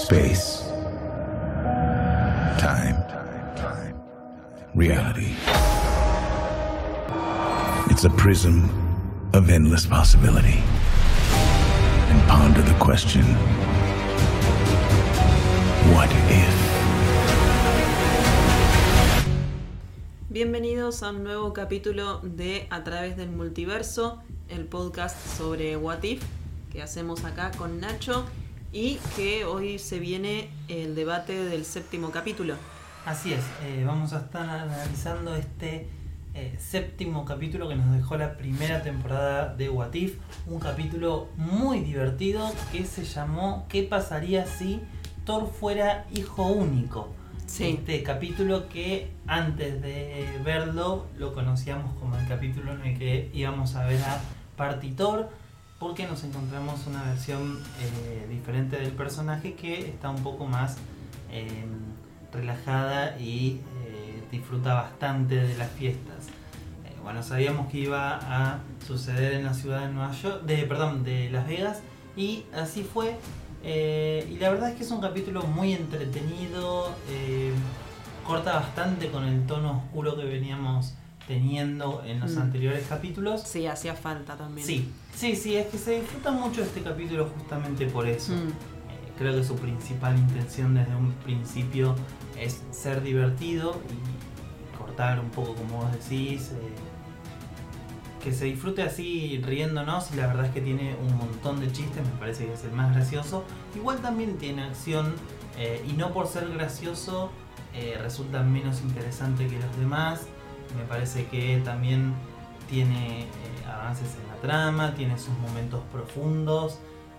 Space. Time. Reality. It's a prism of endless possibility. And ponder the question what if? Bienvenidos a un nuevo capítulo de A través del multiverso, el podcast sobre What If que hacemos acá con Nacho y que hoy se viene el debate del séptimo capítulo. Así es, eh, vamos a estar analizando este eh, séptimo capítulo que nos dejó la primera temporada de What If, un capítulo muy divertido que se llamó ¿Qué pasaría si Thor fuera hijo único? Este capítulo que antes de verlo lo conocíamos como el capítulo en el que íbamos a ver a Partitor porque nos encontramos una versión eh, diferente del personaje que está un poco más em, relajada y eh, disfruta bastante de las fiestas. Eh, bueno, sabíamos que iba a suceder en la ciudad de Nueva York, de, perdón, de Las Vegas y así fue. y la verdad es que es un capítulo muy entretenido, corta bastante con el tono oscuro que veníamos teniendo en los mm. anteriores capítulos. Sí, hacía falta también. Sí, sí, sí, es que se disfruta mucho este capítulo justamente por eso. Mm. Eh, creo que su principal intención desde un principio es ser divertido y cortar un poco como vos decís. Eh, que se disfrute así riéndonos y la verdad es que tiene un montón de chistes, me parece que es el más gracioso. Igual también tiene acción eh, y no por ser gracioso resulta menos interesante que los demás me parece que también tiene eh, avances en la trama, tiene sus momentos profundos.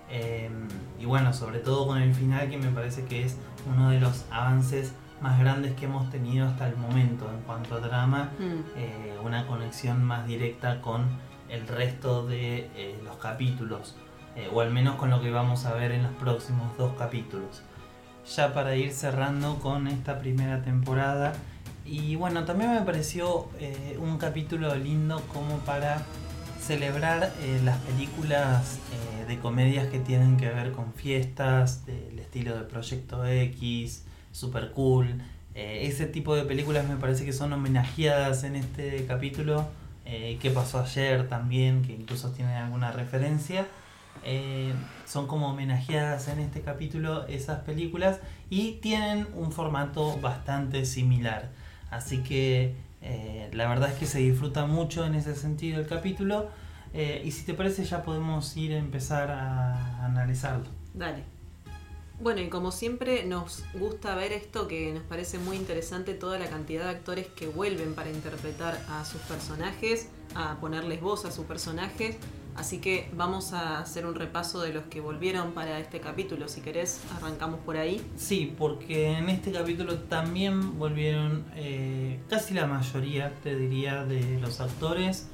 Em, y bueno, sobre todo con el final que me parece que es uno de los avances más grandes que hemos tenido hasta el momento en cuanto a trama, mm. eh, una conexión más directa con el resto de eh, los capítulos, o al menos con lo que vamos a ver en los próximos dos capítulos. Ya para ir cerrando con esta primera temporada, y bueno, también me pareció eh, un capítulo lindo como para celebrar eh, las películas eh, de comedias que tienen que ver con fiestas, del estilo de Proyecto X, Super Cool. ese tipo de películas me parece que son homenajeadas en este capítulo. ¿Qué pasó ayer también? Que incluso tienen alguna referencia. son como homenajeadas en este capítulo esas películas y tienen un formato bastante similar. Así que eh, la verdad es que se disfruta mucho en ese sentido el capítulo. Eh, y si te parece ya podemos ir a empezar a analizarlo. Dale. Bueno, y como siempre nos gusta ver esto que nos parece muy interesante, toda la cantidad de actores que vuelven para interpretar a sus personajes, a ponerles voz a sus personajes Así que vamos a hacer un repaso de los que volvieron para este capítulo. Si querés, arrancamos por ahí. Sí, porque en este capítulo también volvieron eh, casi la mayoría, te diría, de los actores.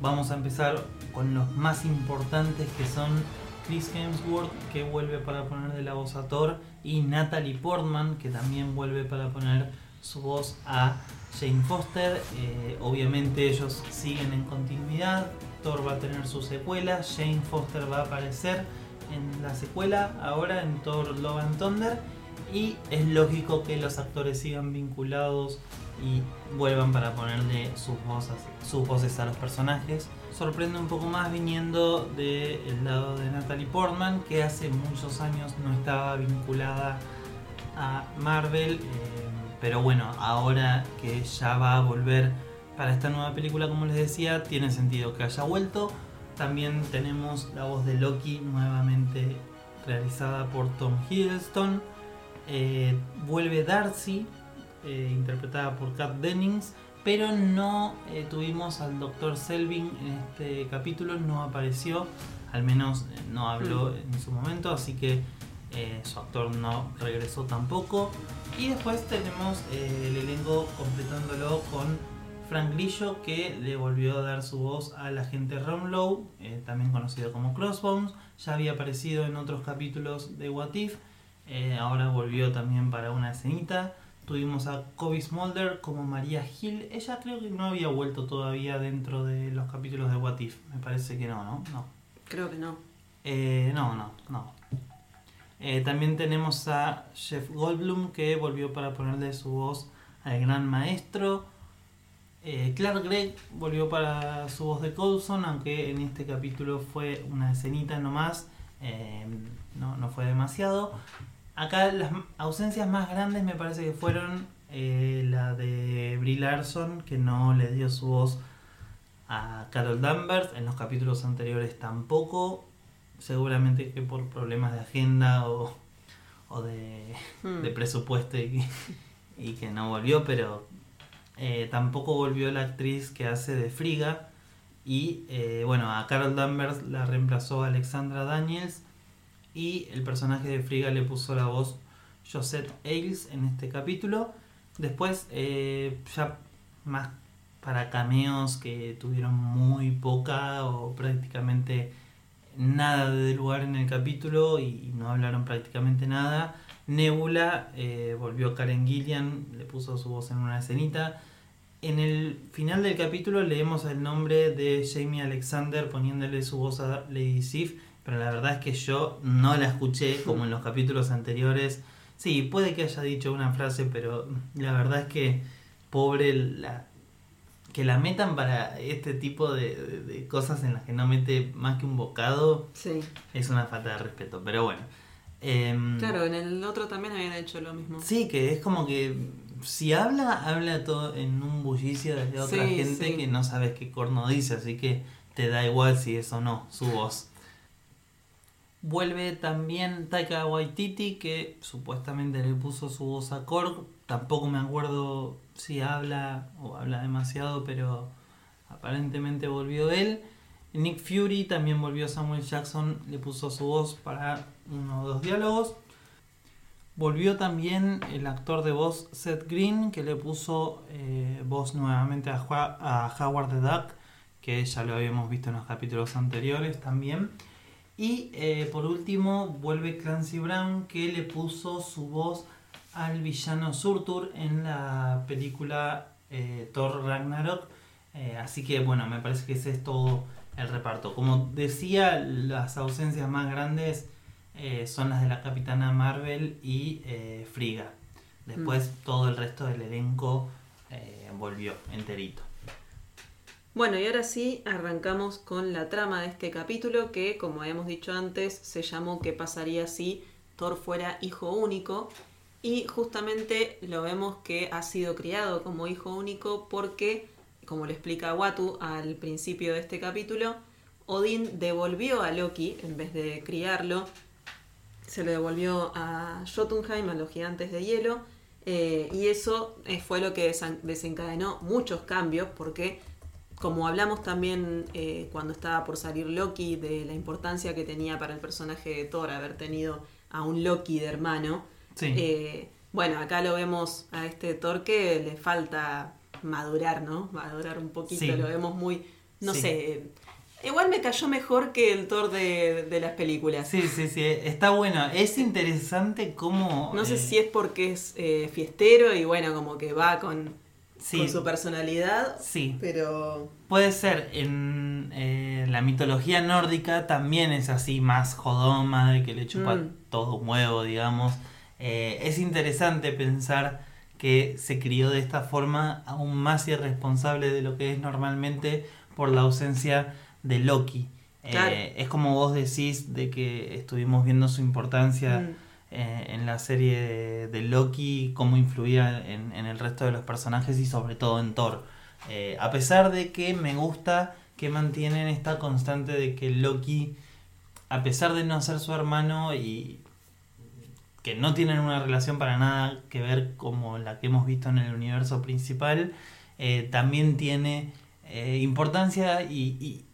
Vamos a empezar con los más importantes que son Chris Hemsworth, que vuelve para poner de la voz a Thor, y Natalie Portman, que también vuelve para poner su voz a Jane Foster. Eh, obviamente ellos siguen en continuidad Thor va a tener su secuela, Jane Foster va a aparecer en la secuela, ahora en Thor Love and Thunder, y es lógico que los actores sigan vinculados y vuelvan para ponerle sus voces, a los personajes. Sorprende un poco más viniendo del lado de Natalie Portman, que hace muchos años no estaba vinculada a Marvel, eh, pero bueno, ahora que ya va a volver para esta nueva película, como les decía, tiene sentido que haya vuelto. También tenemos la voz de Loki nuevamente realizada por Tom Hiddleston. Eh, vuelve Darcy, eh, interpretada por Kat Dennings, pero no eh, tuvimos al Dr. Selvin en este capítulo, no apareció, al menos no habló mm. en su momento, así que su actor no regresó tampoco. Y después tenemos el elenco completándolo con Frank Grillo que le volvió a dar su voz al agente Romlow, eh, también conocido como Crossbones, ya había aparecido en otros capítulos de What If, eh, ahora volvió también para una escenita. Tuvimos a Kobe Smolder como María Hill, ella creo que no había vuelto todavía dentro de los capítulos de What If, me parece que no, ¿no? Creo que no. Eh, no, no, no. Eh, también tenemos a Jeff Goldblum que volvió para ponerle su voz al gran maestro. Eh, Clark Gregg volvió para su voz de Coulson, aunque en este capítulo fue una escenita nomás, eh, no, no fue demasiado. Acá las ausencias más grandes me parece que fueron la de Brie Larson, que no le dio su voz a Carol Danvers, en los capítulos anteriores tampoco seguramente que por problemas de agenda o, de, hmm. de, presupuesto y, que no volvió, pero eh, tampoco volvió la actriz que hace de Friga. Y eh, bueno, a Carol Danvers la reemplazó Alexandra Daniels y el personaje de Friga le puso la voz Josette Ailes en este capítulo. Después, eh, ya más para cameos que tuvieron muy poca o prácticamente nada de lugar en el capítulo y no hablaron prácticamente nada. Nebula eh, volvió Karen Gillian, le puso su voz en una escenita. En el final del capítulo leemos el nombre de Jamie Alexander poniéndole su voz a Lady Sif, pero la verdad es que yo no la escuché como en los capítulos anteriores. Sí, puede que haya dicho una frase, pero la verdad es que pobre la, que la metan para este tipo de, cosas en las que no mete más que un bocado es una falta de respeto. Pero bueno. Em, claro, en el otro también habían hecho lo mismo. Sí, que es como que si habla, habla todo en un bullicio de otra gente que no sabes qué corno dice, así que te da igual si es o no su voz. Vuelve también Taika Waititi, que supuestamente le puso su voz a Korg. Tampoco me acuerdo si habla o habla demasiado, pero aparentemente volvió él. Nick Fury también volvió Samuel Jackson, le puso su voz para uno o dos diálogos. Volvió también el actor de voz Seth Green, que le puso eh, voz nuevamente a, Howard the Duck, que ya lo habíamos visto en los capítulos anteriores también. Y eh, por último vuelve Clancy Brown, que le puso su voz al villano Surtur en la película eh, Thor Ragnarok. Eh, así que bueno, me parece que ese es todo el reparto. Como decía, las ausencias más grandes eh, son las de la Capitana Marvel y Friga. Después mm. todo el resto del elenco volvió enterito. Bueno, y ahora sí arrancamos con la trama de este capítulo que, como habíamos dicho antes, se llamó ¿Qué pasaría si Thor fuera hijo único? Y justamente lo vemos que ha sido criado como hijo único porque, como le explica Watu al principio de este capítulo, Odín devolvió a Loki, en vez de criarlo, se lo devolvió a Jotunheim, a los gigantes de hielo, eh, y eso eh, fue lo que desencadenó muchos cambios, porque como hablamos también eh, cuando estaba por salir Loki, de la importancia que tenía para el personaje de Thor haber tenido a un Loki de hermano, eh, bueno, acá lo vemos a este Torque, le falta madurar, ¿no? Madurar un poquito, lo vemos muy, no sé, igual me cayó mejor que el Thor de, las películas. Sí, sí, sí, está bueno. Es interesante cómo... No sé eh, si es porque es eh, fiestero y bueno, como que va con, su personalidad. Sí. Pero... Puede ser, en la mitología nórdica también es así, más jodoma, de que le chupa mm. todo un huevo, digamos. Eh, es interesante pensar que se crió de esta forma aún más irresponsable de lo que es normalmente por la ausencia de Loki. Eh, es como vos decís de que estuvimos viendo su importancia mm. eh, en la serie de, Loki, cómo influía en, en, el resto de los personajes y sobre todo en Thor. a pesar de que me gusta que mantienen esta constante de que Loki, a pesar de no ser su hermano y que no tienen una relación para nada que ver como la que hemos visto en el universo principal, eh, también tiene eh, importancia y,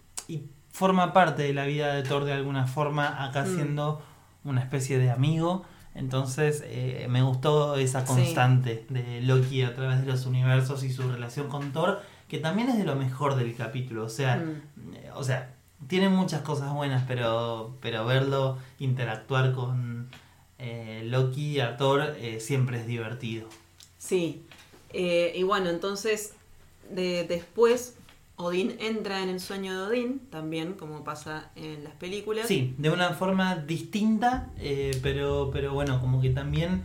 forma parte de la vida de Thor de alguna forma, acá mm. siendo una especie de amigo. Entonces eh, me gustó esa constante de Loki a través de los universos y su relación con Thor, que también es de lo mejor del capítulo. O sea, mm. o sea, tiene muchas cosas buenas, pero, pero verlo interactuar con, eh, Loki a Thor eh, siempre es divertido. Sí, eh, y bueno, entonces de, después Odín entra en el sueño de Odín, también como pasa en las películas. Sí, de una forma distinta, pero, pero bueno, como que también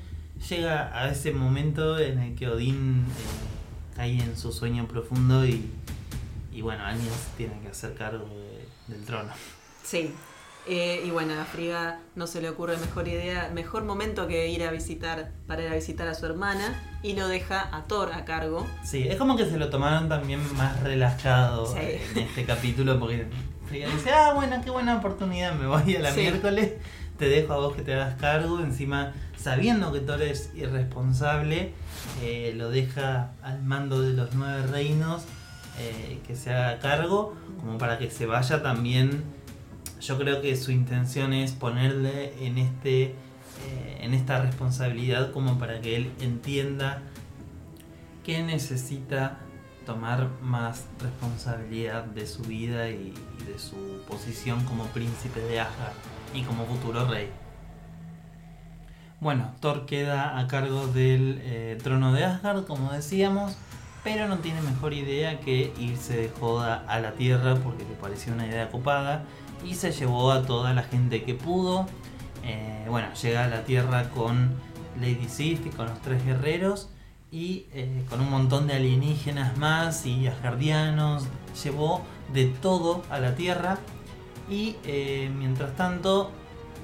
llega a ese momento en el que Odín cae en su sueño profundo y, y bueno, alguien se tiene que hacer cargo de- del trono. Sí. Eh, y bueno, a Frigga no se le ocurre mejor idea, mejor momento que ir a visitar, para ir a visitar a su hermana, y lo deja a Thor a cargo. Sí, es como que se lo tomaron también más relajado Sí. eh, en este capítulo porque Frigga dice, ah, bueno, qué buena oportunidad, me voy a la Sí. miércoles, te dejo a vos que te hagas cargo, encima sabiendo que Thor es irresponsable, eh, lo deja al mando de los nueve reinos, eh, que se haga cargo, como para que se vaya también, yo creo que su intención es ponerle en este... eh, en esta responsabilidad como para que él entienda que necesita tomar más responsabilidad de su vida y, de su posición como príncipe de Asgard y como futuro rey. Bueno, Thor queda a cargo del eh, trono de Asgard, como decíamos, pero no tiene mejor idea que irse de joda a la Tierra porque le pareció una idea copada y se llevó a toda la gente que pudo. Eh, bueno, llega a la Tierra con Lady Sif y con los tres guerreros y eh, con un montón de alienígenas más y asgardianos. Llevó de todo a la Tierra y eh, mientras tanto,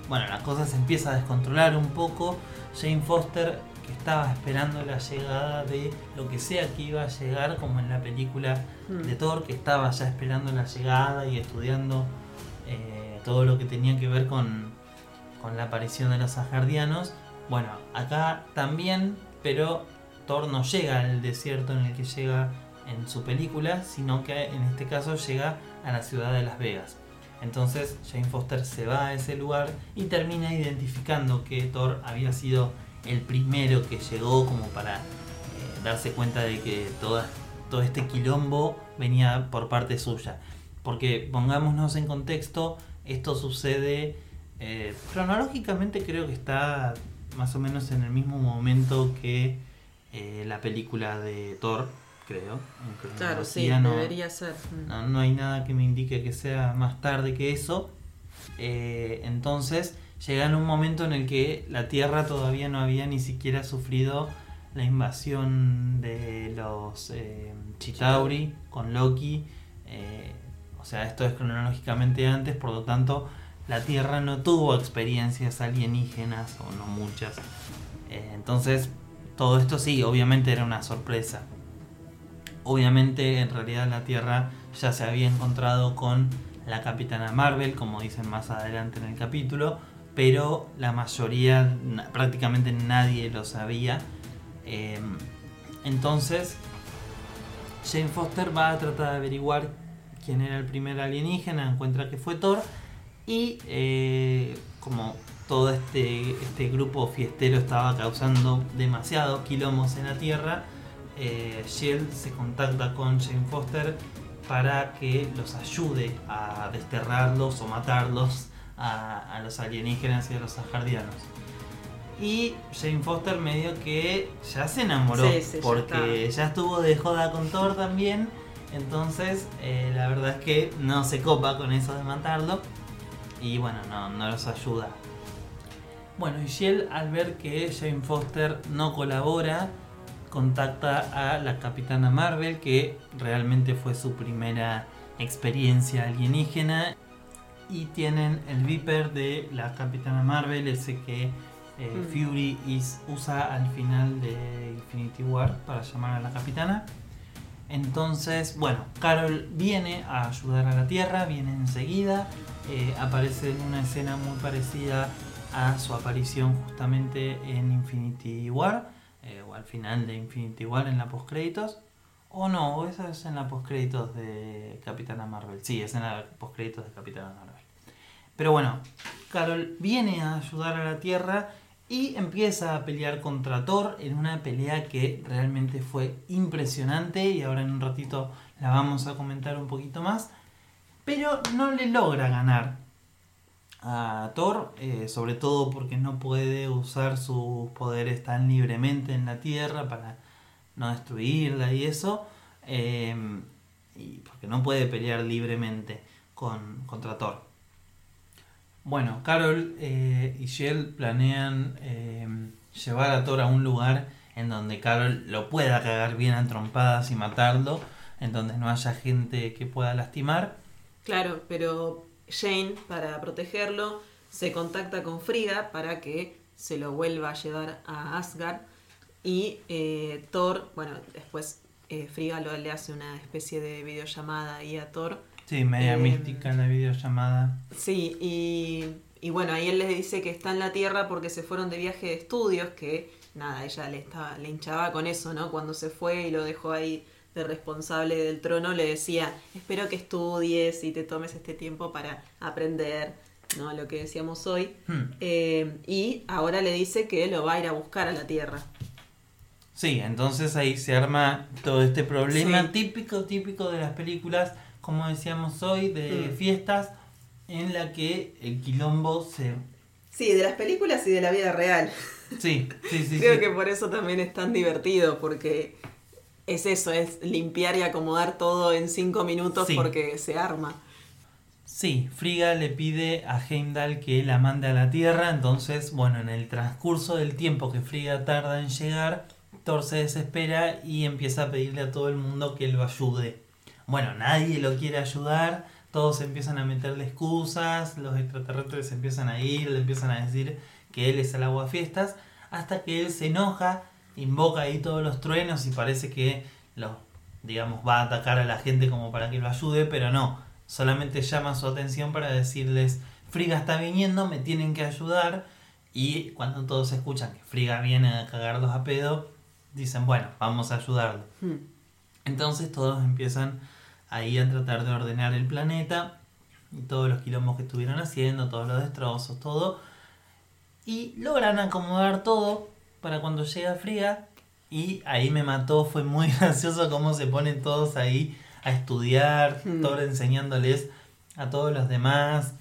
bueno, la cosa se empieza a descontrolar un poco. Jane Foster, que estaba esperando la llegada de lo que sea que iba a llegar, como en la película Mm. de Thor, que estaba ya esperando la llegada y estudiando eh, todo lo que tenía que ver con, con la aparición de los asgardianos. Bueno, acá también, pero Thor no llega al desierto en el que llega en su película, sino que en este caso llega a la ciudad de Las Vegas. Entonces Jane Foster se va a ese lugar y termina identificando que Thor había sido el primero que llegó como para eh, darse cuenta de que todo este quilombo venía por parte suya. Porque pongámonos en contexto, esto sucede eh, cronológicamente creo que está más o menos en el mismo momento que eh, la película de Thor, creo. En Claro, sí, no- debería ser. No, no hay nada que me indique que sea más tarde que eso. Eh, entonces llega en un momento en el que la Tierra todavía no había ni siquiera sufrido la invasión de los eh, Chitauri con Loki. Eh, o sea, esto es cronológicamente antes, por lo tanto, la Tierra no tuvo experiencias alienígenas, o no muchas. Eh, entonces, todo esto sí, obviamente era una sorpresa. Obviamente, en realidad, la Tierra ya se había encontrado con la Capitana Marvel, como dicen más adelante en el capítulo, pero la mayoría, prácticamente nadie lo sabía. Eh, entonces, Jane Foster va a tratar de averiguar quién era el primer alienígena, encuentra que fue Thor, y eh, como todo este, este grupo fiestero estaba causando demasiados quilombos en la Tierra, eh, Shield se contacta con Jane Foster para que los ayude a desterrarlos o matarlos a, a los alienígenas y a los asgardianos. Y Jane Foster medio que ya se enamoró Sí, sí, ya porque ya estuvo de joda con Thor también. Entonces eh, la verdad es que no se copa con eso de matarlo. Y bueno, no, no los ayuda. Bueno, y Shield al ver que Jane Foster no colabora, contacta a la Capitana Marvel, que realmente fue su primera experiencia alienígena. Y tienen el Viper de la Capitana Marvel, ese que eh, Mm. Fury is- usa al final de Infinity War para llamar a la Capitana. Entonces, bueno, Carol viene a ayudar a la Tierra, viene enseguida, eh, aparece en una escena muy parecida a su aparición justamente en Infinity War, eh, o al final de Infinity War en la postcréditos. O no, esa es en la postcréditos de Capitana Marvel. Sí, es en la postcréditos de Capitana Marvel. Pero bueno, Carol viene a ayudar a la Tierra y empieza a pelear contra Thor en una pelea que realmente fue impresionante y ahora en un ratito la vamos a comentar un poquito más. Pero no le logra ganar a Thor, eh, sobre todo porque no puede usar sus poderes tan libremente en la Tierra para no destruirla y eso. Eh, y porque no puede pelear libremente con, contra Thor. Bueno, Carol eh, y Shell planean eh, llevar a Thor a un lugar en donde Carol lo pueda cagar bien a trompadas y matarlo, en donde no haya gente que pueda lastimar. Claro, pero Jane, para protegerlo, se contacta con Frigga para que se lo vuelva a llevar a Asgard. Y eh, Thor, bueno, después eh, Frigga lo, le hace una especie de videollamada ahí a Thor. Sí, media Eh, mística en la videollamada. Sí, y, y bueno, ahí él les dice que está en la Tierra porque se fueron de viaje de estudios, que nada, ella le, estaba, le hinchaba con eso, ¿no? Cuando se fue y lo dejó ahí de responsable del trono, le decía, espero que estudies y te tomes este tiempo para aprender, ¿no? Lo que decíamos hoy. Hmm. Eh, y ahora le dice que lo va a ir a buscar a la Tierra. Sí, entonces ahí se arma todo este problema Sí. típico, típico de las películas, como decíamos hoy, de Mm. fiestas, en la que el quilombo se... Sí, de las películas y de la vida real. Sí, sí, sí. Creo sí. que por eso también es tan divertido, porque es eso, es limpiar y acomodar todo en cinco minutos Sí. porque se arma. Sí, Frigga le pide a Heimdall que la mande a la Tierra, entonces, bueno, en el transcurso del tiempo que Frigga tarda en llegar, Thor se desespera y empieza a pedirle a todo el mundo que lo ayude. Bueno, nadie lo quiere ayudar, todos empiezan a meterle excusas, los extraterrestres empiezan a ir, le empiezan a decir que él es el aguafiestas, hasta que él se enoja, invoca ahí todos los truenos y parece que lo, digamos, va a atacar a la gente como para que lo ayude, pero no, solamente llama su atención para decirles, Frigga está viniendo, me tienen que ayudar, y cuando todos escuchan que Frigga viene a cagarlos a pedo, dicen, bueno, vamos a ayudarlo. Hmm. Entonces todos empiezan ahí a tratar de ordenar el planeta y todos los quilombos que estuvieron haciendo, todos los destrozos, todo. Y logran acomodar todo para cuando llega Frigga. Y ahí me mató, fue muy gracioso cómo se ponen todos ahí a estudiar, Hmm. Thor enseñándoles a todos los demás.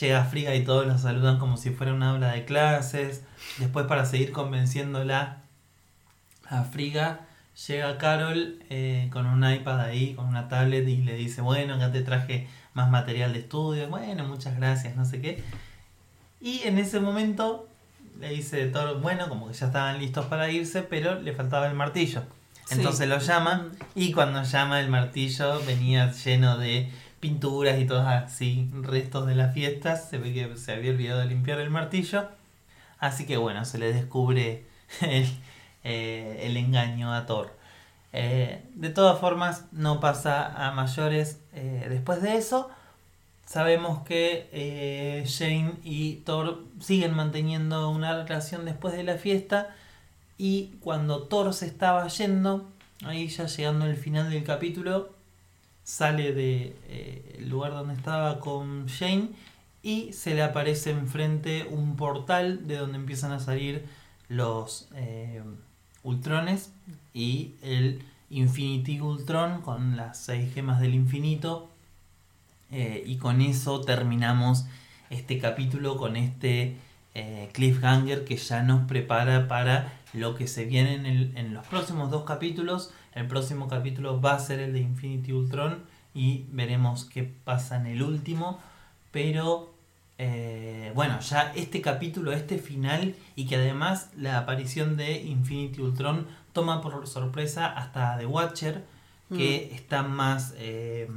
Llega Frigga y todos los saludan como si fuera una aula de clases. Después para seguir convenciéndola a Frigga, llega Carol eh, con un iPad ahí, con una tablet y le dice, bueno, acá te traje más material de estudio, bueno, muchas gracias, no sé qué. Y en ese momento le dice Thor, bueno, como que ya estaban listos para irse, pero le faltaba el martillo. Sí. Entonces lo llama y cuando llama el martillo venía lleno de pinturas y todos así, restos de las fiestas. Se ve que se había olvidado de limpiar el martillo. Así que bueno, se le descubre el, eh, el engaño a Thor. Eh, de todas formas, no pasa a mayores eh, después de eso. Sabemos que Jane y Thor siguen manteniendo una relación después de la fiesta. Y cuando Thor se estaba yendo, ahí ya llegando al final del capítulo, sale del de, el lugar donde estaba con Jane y se le aparece enfrente un portal de donde empiezan a salir los Ultrones y el Infinity Ultron con las seis gemas del infinito. Eh, y con eso terminamos este capítulo con este eh, cliffhanger que ya nos prepara para lo que se viene en, en los próximos dos capítulos. El próximo capítulo va a ser el de Infinity Ultron y veremos qué pasa en el último. Pero eh, bueno, ya este capítulo, este final y que además la aparición de Infinity Ultron toma por sorpresa hasta The Watcher que está más eh,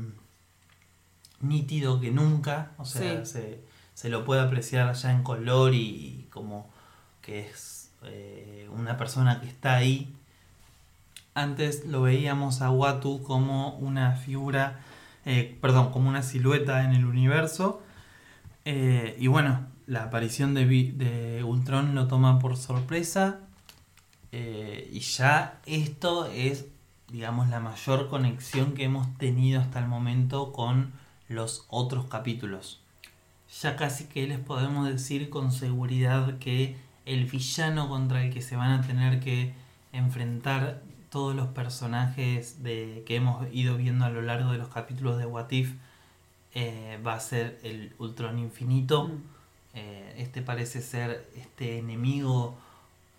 nítido que nunca. O sea, Sí. se, se lo puede apreciar ya en color y, y como que es eh, una persona que está ahí. Antes lo veíamos a Watu como una figura, eh, perdón, como una silueta en el universo. Eh, y bueno, la aparición de, de Ultron lo toma por sorpresa. Eh, y ya esto es, digamos, la mayor conexión que hemos tenido hasta el momento con los otros capítulos. Ya casi que les podemos decir con seguridad que el villano contra el que se van a tener que enfrentar todos los personajes de, que hemos ido viendo a lo largo de los capítulos de What If eh, va a ser el Ultron Infinito. Mm. Eh, este parece ser este enemigo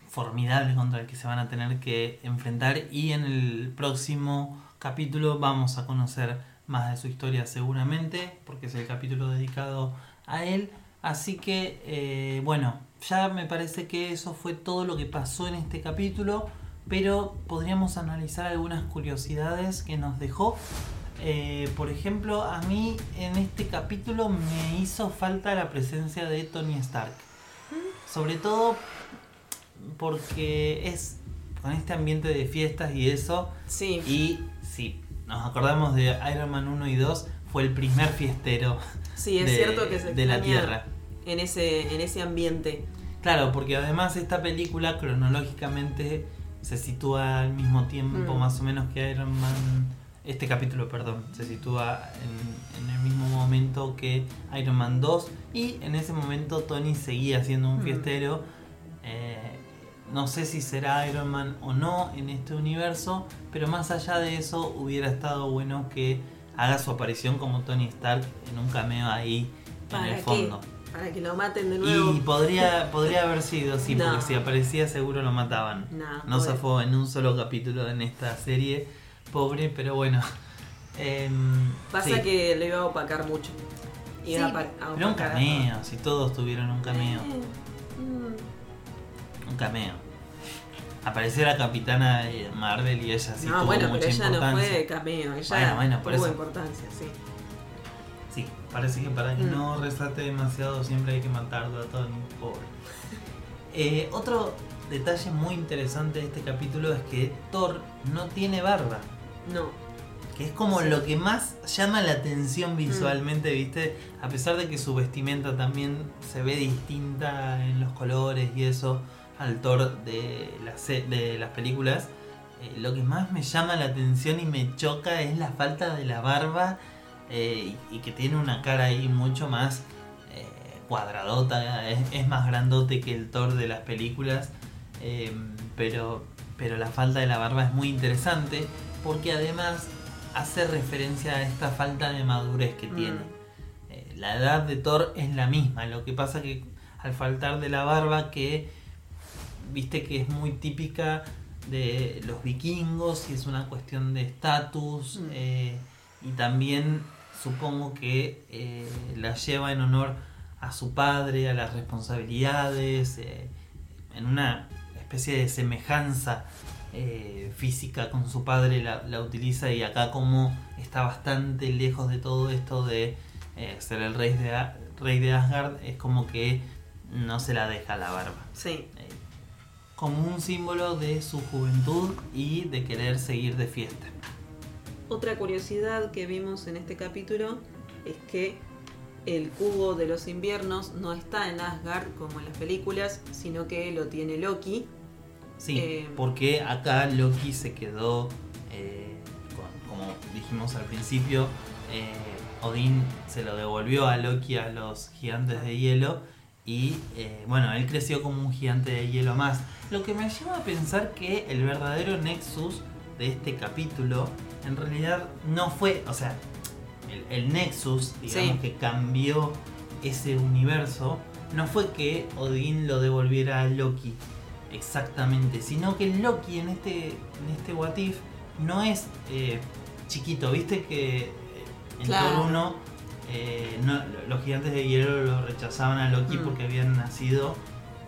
formidable contra el que se van a tener que enfrentar y en el próximo capítulo vamos a conocer más de su historia seguramente, porque es el capítulo dedicado a él. Así que, eh, bueno, ya me parece que eso fue todo lo que pasó en este capítulo, pero podríamos analizar algunas curiosidades que nos dejó. Eh, por ejemplo, a mí en este capítulo me hizo falta la presencia de Tony Stark. Sobre todo porque es con este ambiente de fiestas y eso. Sí. Y sí, nos acordamos de Iron Man 1 y 2, fue el primer fiestero Sí, es de, cierto que se de la Tierra. En ese, en ese ambiente. Claro, porque además esta película cronológicamente se sitúa al mismo tiempo Mm. más o menos que Iron Man. Este capítulo, perdón, se sitúa en, en el mismo momento que Iron Man 2 y en ese momento Tony seguía siendo un Mm. fiestero. Eh, no sé si será Iron Man o no en este universo, pero más allá de eso hubiera estado bueno que haga su aparición como Tony Stark en un cameo ahí en ¿Para el qué? fondo. Para que lo maten de nuevo. Y podría, podría haber sido, sí, No. porque si aparecía seguro lo mataban. No, No zafó en un solo capítulo en esta serie. Pobre, pero bueno. Em, Pasa sí. que le iba a opacar mucho. Iba Sí, a apa- a Pero un cameo, si todos tuvieron un todo. cameo. Eh, mm. Un cameo. Apareció la capitana de Marvel y ella sí no, tuvo bueno, mucha pero ella no importancia. fue cameo, ella Bueno, bueno, por tuvo eso. importancia, sí. Sí, parece que para que Mm. no resalte demasiado siempre hay que matarlo a Tony, pobre. Eh, otro detalle muy interesante de este capítulo es que Thor no tiene barba. No, Que es como Sí. lo que más llama la atención visualmente, ¿viste? A pesar de que su vestimenta también se ve distinta en los colores y eso al Thor de las, de las películas, eh, lo que más me llama la atención y me choca es la falta de la barba eh, y, y que tiene una cara ahí mucho más eh, cuadradota, es, es más grandote que el Thor de las películas, pero, pero la falta de la barba es muy interesante porque además hace referencia a esta falta de madurez que Mm. tiene. Eh, la edad de Thor es la misma, lo que pasa que al faltar de la barba que viste que es muy típica de los vikingos y es una cuestión de estatus Mm. eh, y también supongo que eh, la lleva en honor a su padre, a las responsabilidades, en una especie de semejanza eh, física con su padre la, la utiliza y acá como está bastante lejos de todo esto de eh, ser el rey de, A- rey de Asgard, es como que no se la deja la barba. sí. Eh, como un símbolo de su juventud y de querer seguir de fiesta. Otra curiosidad que vimos en este capítulo es que el cubo de los inviernos no está en Asgard como en las películas, sino que lo tiene Loki. Sí, Eh, porque acá Loki se quedó, eh, con- como dijimos al principio, eh, Odín se lo devolvió a Loki a los gigantes de hielo y bueno, él creció como un gigante de hielo más. Lo que me lleva a pensar que el verdadero Nexus de este capítulo en realidad no fue, o sea, el, el Nexus, digamos Sí. que cambió ese universo, no fue que Odín lo devolviera a Loki exactamente, sino que Loki en este, en este What If no es eh, chiquito, viste que eh, en Claro. Thor 1 eh, no- los gigantes de hielo lo rechazaban a Loki Mm. porque habían nacido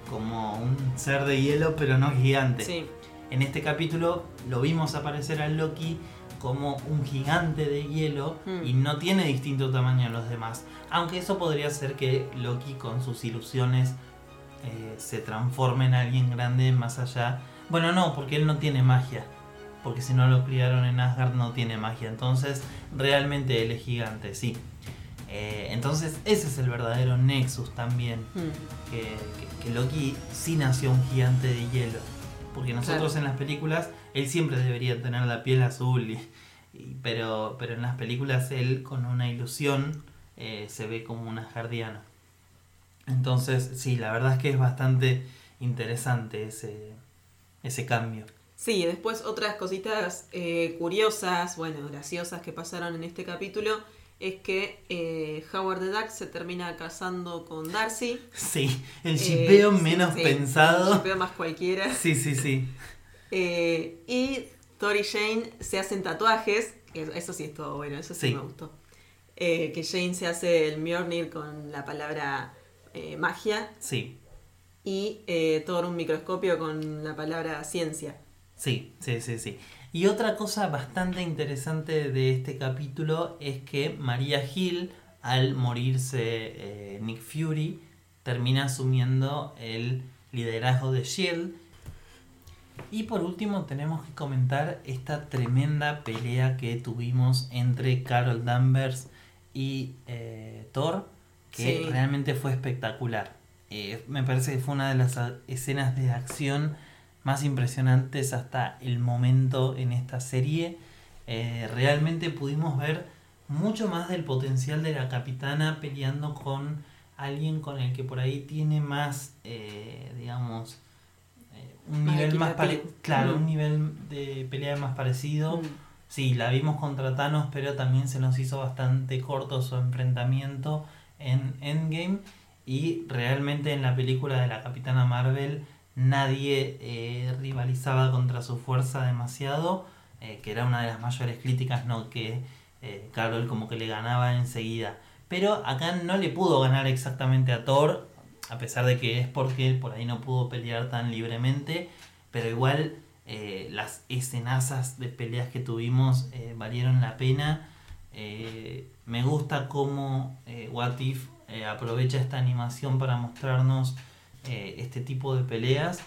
como un ser de hielo pero no gigante. Sí, En este capítulo lo vimos aparecer a Loki como un gigante de hielo Mm. y no tiene distinto tamaño a los demás. Aunque eso podría ser que Loki con sus ilusiones eh, se transforme en alguien grande más allá. Bueno, no, porque él no tiene magia. Porque si no lo criaron en Asgard no tiene magia. Entonces realmente él es gigante, sí. Eh, entonces ese es el verdadero Nexus también Mm. que, que- que Loki sí nació un gigante de hielo. Porque nosotros Claro. en las películas, él siempre debería tener la piel azul, y, y- pero, pero en las películas él con una ilusión eh, se ve como un asgardiano. Entonces, sí, la verdad es que es bastante interesante ese, ese cambio. Sí, después otras cositas eh, curiosas, bueno, graciosas que pasaron en este capítulo es que eh, Howard the Duck se termina casando con Darcy. Sí, el Eh, shipeo sí, menos sí, pensado. El shipeo más cualquiera. Sí, sí, sí. Y Thor y Jane se hacen tatuajes. Eso sí estuvo bueno, eso sí, me gustó. Eh, que Jane se hace el Mjolnir con la palabra eh, magia. Sí. Y eh, Thor un microscopio con la palabra ciencia. Sí, sí, sí, sí. Y otra cosa bastante interesante de este capítulo es que María Hill, al morirse eh, Nick Fury, termina asumiendo el liderazgo de Shield. Y por último tenemos que comentar esta tremenda pelea que tuvimos entre Carol Danvers y eh, Thor, que realmente fue espectacular. Eh, me parece que fue una de las escenas de acción más impresionantes hasta el momento en esta serie. Eh, realmente pudimos ver mucho más del potencial de la capitana peleando con alguien con el que por ahí tiene más, eh, digamos, un nivel más. Claro, un nivel de pelea más parecido. Mm. Sí, la vimos contra Thanos, pero también se nos hizo bastante corto su enfrentamiento en Endgame. Y realmente en la película de la Capitana Marvel nadie eh, rivalizaba contra su fuerza demasiado, eh, que era una de las mayores críticas, ¿no? Que eh, Carol como que le ganaba enseguida. Pero acá no le pudo ganar exactamente a Thor, a pesar de que es porque por ahí no pudo pelear tan libremente, pero igual las escenazas de peleas que tuvimos valieron la pena. Me gusta cómo What If aprovecha esta animación para mostrarnos eh, este tipo de peleas.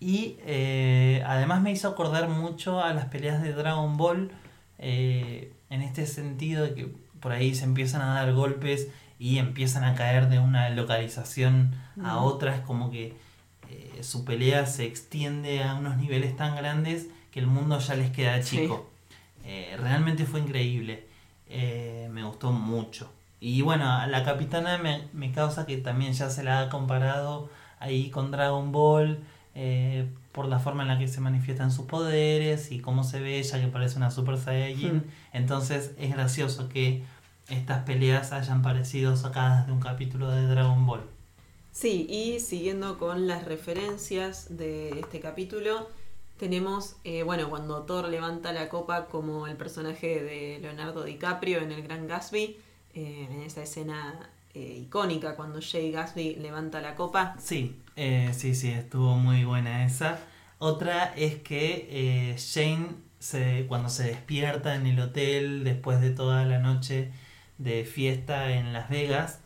Y eh, además me hizo acordar mucho a las peleas de Dragon Ball, eh, en este sentido de que por ahí se empiezan a dar golpes y empiezan a caer de una localización a otra, es como que su pelea se extiende a unos niveles tan grandes que el mundo ya les queda chico. realmente fue increíble, me gustó mucho. Y bueno, a la capitana me, me causa que también ya se la ha comparado ahí con Dragon Ball, eh, por la forma en la que se manifiestan sus poderes y cómo se ve ella que parece una Super Saiyajin. Hmm. Entonces es gracioso que estas peleas hayan parecido sacadas de un capítulo de Dragon Ball. Sí, y siguiendo con las referencias de este capítulo, tenemos, eh, bueno, cuando Thor levanta la copa como el personaje de Leonardo DiCaprio en el Gran Gatsby, eh, en esa escena eh, icónica cuando Jay Gatsby levanta la copa. Sí, eh, sí, sí, estuvo muy buena esa. Otra es que eh, Shane se, cuando se despierta en el hotel después de toda la noche de fiesta en Las Vegas,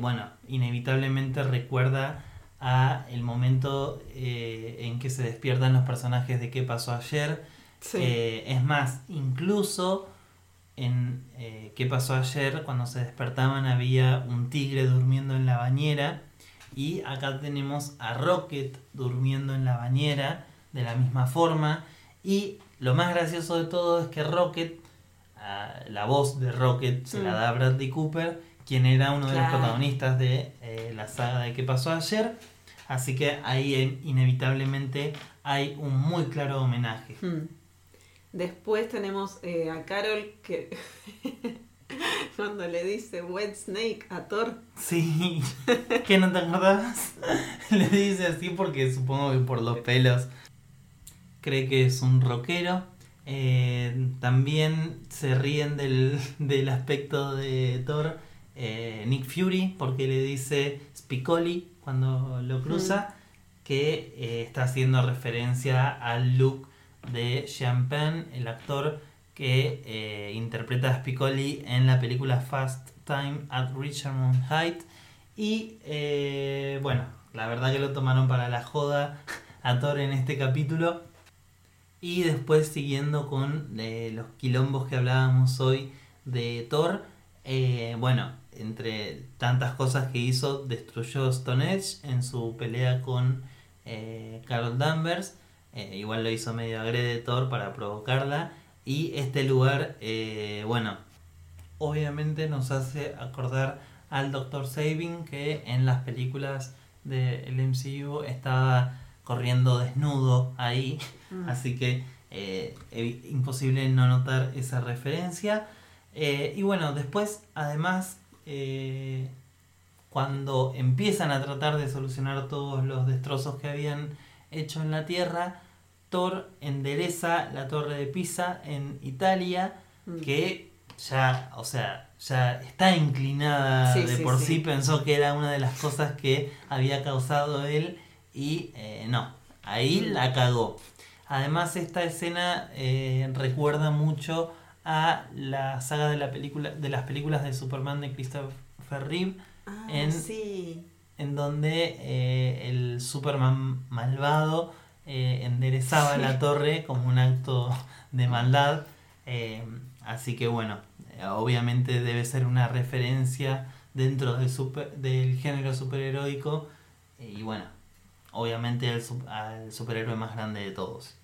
bueno, inevitablemente recuerda a el momento en que se despiertan los personajes de qué pasó ayer. es más, incluso en eh, qué pasó ayer, cuando se despertaban había un tigre durmiendo en la bañera y acá tenemos a Rocket durmiendo en la bañera de la misma forma y lo más gracioso de todo es que Rocket, la voz de Rocket se la mm. da a Bradley Cooper, quien era uno de los protagonistas de eh, la saga de qué pasó ayer, así que ahí inevitablemente hay un muy claro homenaje. Mm. Después tenemos eh, a Carol que cuando le dice Wet Snake a Thor. Sí, que no te acordabas. le dice así porque supongo que por los pelos cree que es un rockero. Eh, también se ríen del, aspecto de Thor eh, Nick Fury porque le dice Spicoli cuando lo cruza que está haciendo referencia al look de Champagne, el actor que eh, interpreta a Spicoli en la película Fast Time at Richmond Height. Y eh, bueno, la verdad que lo tomaron para la joda a Thor en este capítulo. Y después siguiendo con eh, los quilombos que hablábamos hoy de Thor. bueno, entre tantas cosas que hizo, destruyó Stone Edge en su pelea con Carol Danvers. Eh, igual lo hizo medio agrede Thor para provocarla. Y este lugar, eh, bueno, obviamente nos hace acordar al Doctor Saving que en las películas del MCU estaba corriendo desnudo ahí. Mm. Así que eh, imposible no notar esa referencia. y bueno, después además cuando empiezan a tratar de solucionar todos los destrozos que habían hecho en la Tierra, Thor endereza la torre de Pisa en Italia, Mm. que ya, o sea, ya está inclinada Sí, de sí, por sí. sí, pensó que era una de las cosas que había causado él y eh, no, ahí Mm. la cagó. Además esta escena eh, recuerda mucho a la saga de la película de las películas de Superman de Christopher Reeve Ah, en- sí. en donde eh, el Superman malvado eh, enderezaba Sí. la torre como un acto de maldad. eh, así que bueno, obviamente debe ser una referencia dentro del, super- del género superheroico y bueno, obviamente al superhéroe más grande de todos.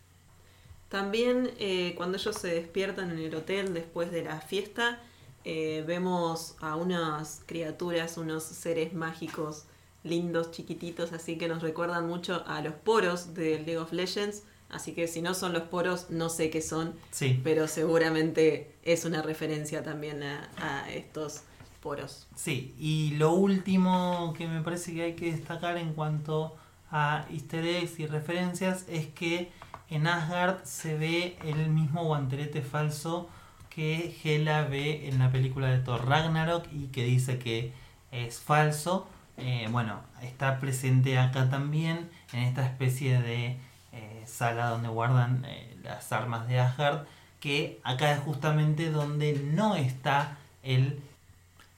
También eh, cuando ellos se despiertan en el hotel después de la fiesta, eh, vemos a unas criaturas, unos seres mágicos lindos, chiquititos, así que nos recuerdan mucho a los poros de League of Legends. Así que si no son los poros, no sé qué son, Sí, pero seguramente es una referencia también a, a estos poros. Sí, y lo último que me parece que hay que destacar en cuanto a easter eggs y referencias es que en Asgard se ve el mismo guantelete falso que Hela ve en la película de Thor Ragnarok y que dice que es falso. Eh, bueno, está presente acá también en esta especie de eh, sala donde guardan eh, las armas de Asgard, que acá es justamente donde no está el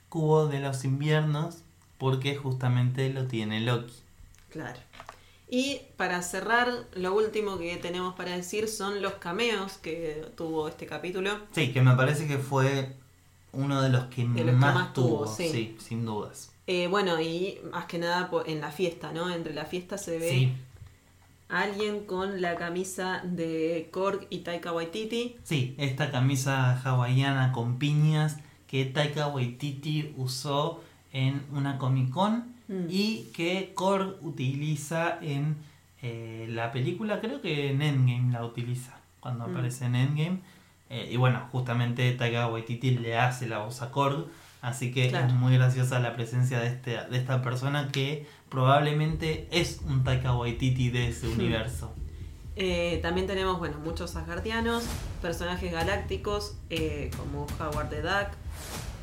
cubo de los inviernos porque justamente lo tiene Loki. Claro. Y para cerrar, lo último que tenemos para decir son los cameos que tuvo este capítulo. Sí, que me parece que fue uno de los que, De los que más, tuvo, tuvo, sí. sí, sin dudas. Eh, bueno, y más que nada en la fiesta, ¿no? Entre la fiesta se ve Sí, alguien con la camisa de Korg y Taika Waititi. sí, esta camisa hawaiana con piñas que Taika Waititi usó en una Comic Con Mm. y que Korg utiliza en eh, la película, creo que en Endgame la utiliza, cuando Mm. aparece en Endgame. Eh, y bueno, justamente Taika Waititi le hace la voz a Korg, así que Claro. es muy graciosa la presencia de, este, de esta persona que probablemente es un Taika Waititi de ese Hmm. universo. Eh, también tenemos, bueno, muchos asgardianos, personajes galácticos eh, como Howard the Duck.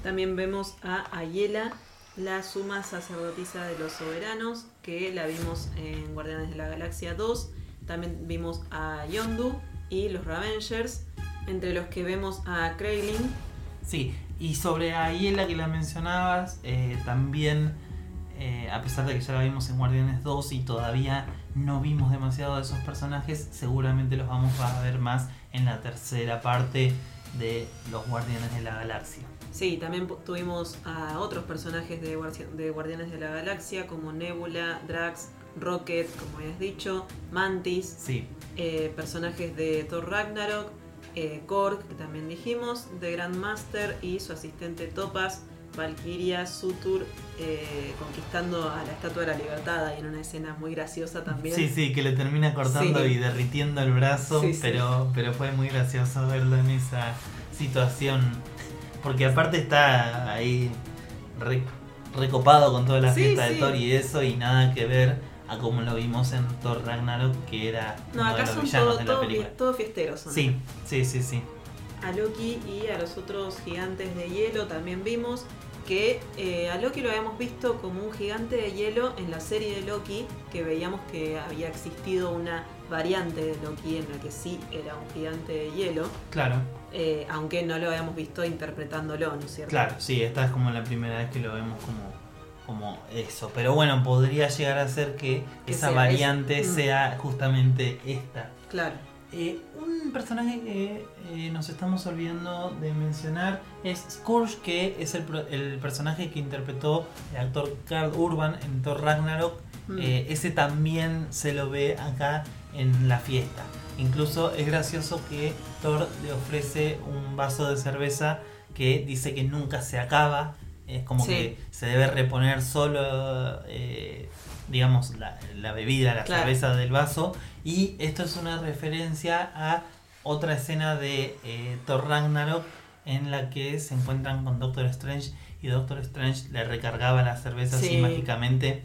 También vemos a Ayela, la suma sacerdotisa de los soberanos, que la vimos en Guardianes de la Galaxia 2. También vimos a Yondu y los Ravengers, entre los que vemos a Kraylin. Sí, y sobre Ayela que la mencionabas, eh, también, eh, a pesar de que ya la vimos en Guardianes 2 y todavía no vimos demasiado de esos personajes, seguramente los vamos a ver más en la tercera parte de los Guardianes de la Galaxia. Sí, también tuvimos a otros personajes de, Guardia- de Guardianes de la Galaxia, como Nebula, Drax, Rocket, como habías dicho, Mantis, Sí, eh, personajes de Thor Ragnarok, eh, Korg, que también dijimos, The Grandmaster y su asistente Topaz, Valkyria, Sutur, eh, conquistando a la Estatua de la Libertad ahí en una escena muy graciosa también. sí, sí, que le termina cortando Sí. y derritiendo el brazo, sí. Pero, pero fue muy gracioso verlo en esa situación, porque aparte está ahí re- recopado con toda la Sí, fiesta de. Thor y eso, y nada que ver a como lo vimos en Thor Ragnarok, que era No, uno acá de los son villanos todo- de la todo película. fiesteros. son. Sí, sí, sí, sí. A Loki y a los otros gigantes de hielo también vimos que eh, a Loki lo habíamos visto como un gigante de hielo en la serie de Loki, que veíamos que había existido una variante de Loki en la que sí era un gigante de hielo, Claro, eh, aunque no lo habíamos visto interpretándolo, ¿no es cierto? claro, sí, esta es como la primera vez que lo vemos como, como eso. Pero bueno, podría llegar a ser que, Que esa sea- variante es- mm. sea justamente esta. Claro. Eh, un personaje que eh, nos estamos olvidando de mencionar es Scourge, que es el, personaje que interpretó el actor Carl Urban en Thor Ragnarok. Mm. Ese también se lo ve acá en la fiesta. Incluso es gracioso que Thor le ofrece un vaso de cerveza que dice que nunca se acaba. Es como Sí. que se debe reponer solo, eh, digamos, la, la bebida, la Claro. cerveza del vaso. Y esto es una referencia a otra escena de eh, Thor Ragnarok en la que se encuentran con Doctor Strange y Doctor Strange le recargaba la cerveza así Sí. mágicamente.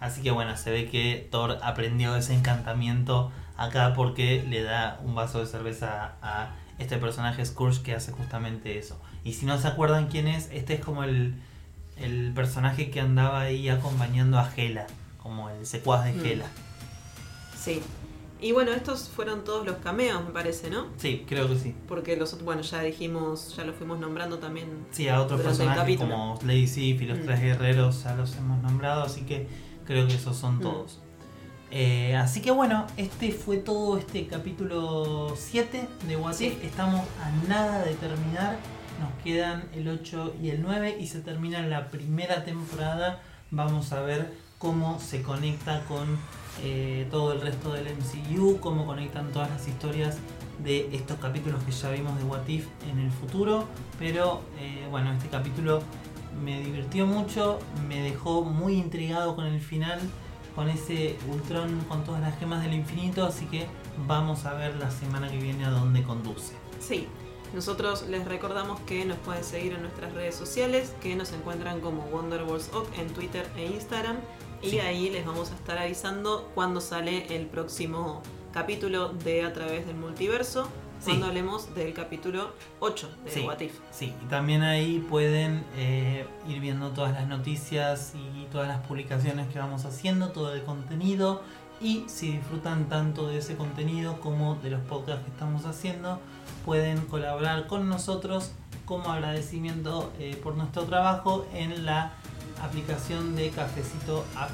Así que bueno, se ve que Thor aprendió ese encantamiento acá porque le da un vaso de cerveza a este personaje Scourge que hace justamente eso. Y si no se acuerdan quién es, este es como el, el personaje que andaba ahí acompañando a Gela, como el secuaz de Mm. Gela. Sí. Y bueno, estos fueron todos los cameos, me parece, ¿no? Sí, creo que sí. Porque los otros, bueno, ya dijimos, ya los fuimos nombrando también. Sí, a otros personajes como Lady Sif y los Mm. tres guerreros ya los hemos nombrado, así que creo que esos son Mm. todos. Eh, así que bueno, este fue todo este capítulo 7 de What Sí. If. Estamos a nada de terminar. Nos quedan el 8 y el 9 y se termina la primera temporada. Vamos a ver cómo se conecta con eh, todo el resto del MCU, cómo conectan todas las historias de estos capítulos que ya vimos de What If en el futuro. Pero eh, bueno, este capítulo me divirtió mucho, me dejó muy intrigado con el final, con ese Ultron con todas las gemas del infinito, así que vamos a ver la semana que viene a dónde conduce. Sí. Nosotros les recordamos que nos pueden seguir en nuestras redes sociales, que nos encuentran como Wonderwalls Oc en Twitter e Instagram. Y Sí. ahí les vamos a estar avisando cuando sale el próximo capítulo de A través del multiverso, Sí. cuando hablemos del capítulo 8 de Sí. What If. Sí, y también ahí pueden eh, ir viendo todas las noticias y todas las publicaciones que vamos haciendo, todo el contenido. Y si disfrutan tanto de ese contenido como de los podcasts que estamos haciendo, pueden colaborar con nosotros como agradecimiento eh, por nuestro trabajo en la aplicación de Cafecito App.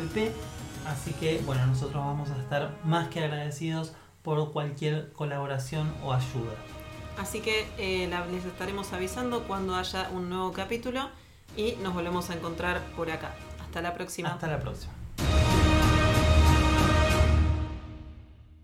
Así que bueno, nosotros vamos a estar más que agradecidos por cualquier colaboración o ayuda. Así que eh, la- les estaremos avisando cuando haya un nuevo capítulo y nos volvemos a encontrar por acá. Hasta la próxima. Hasta la próxima.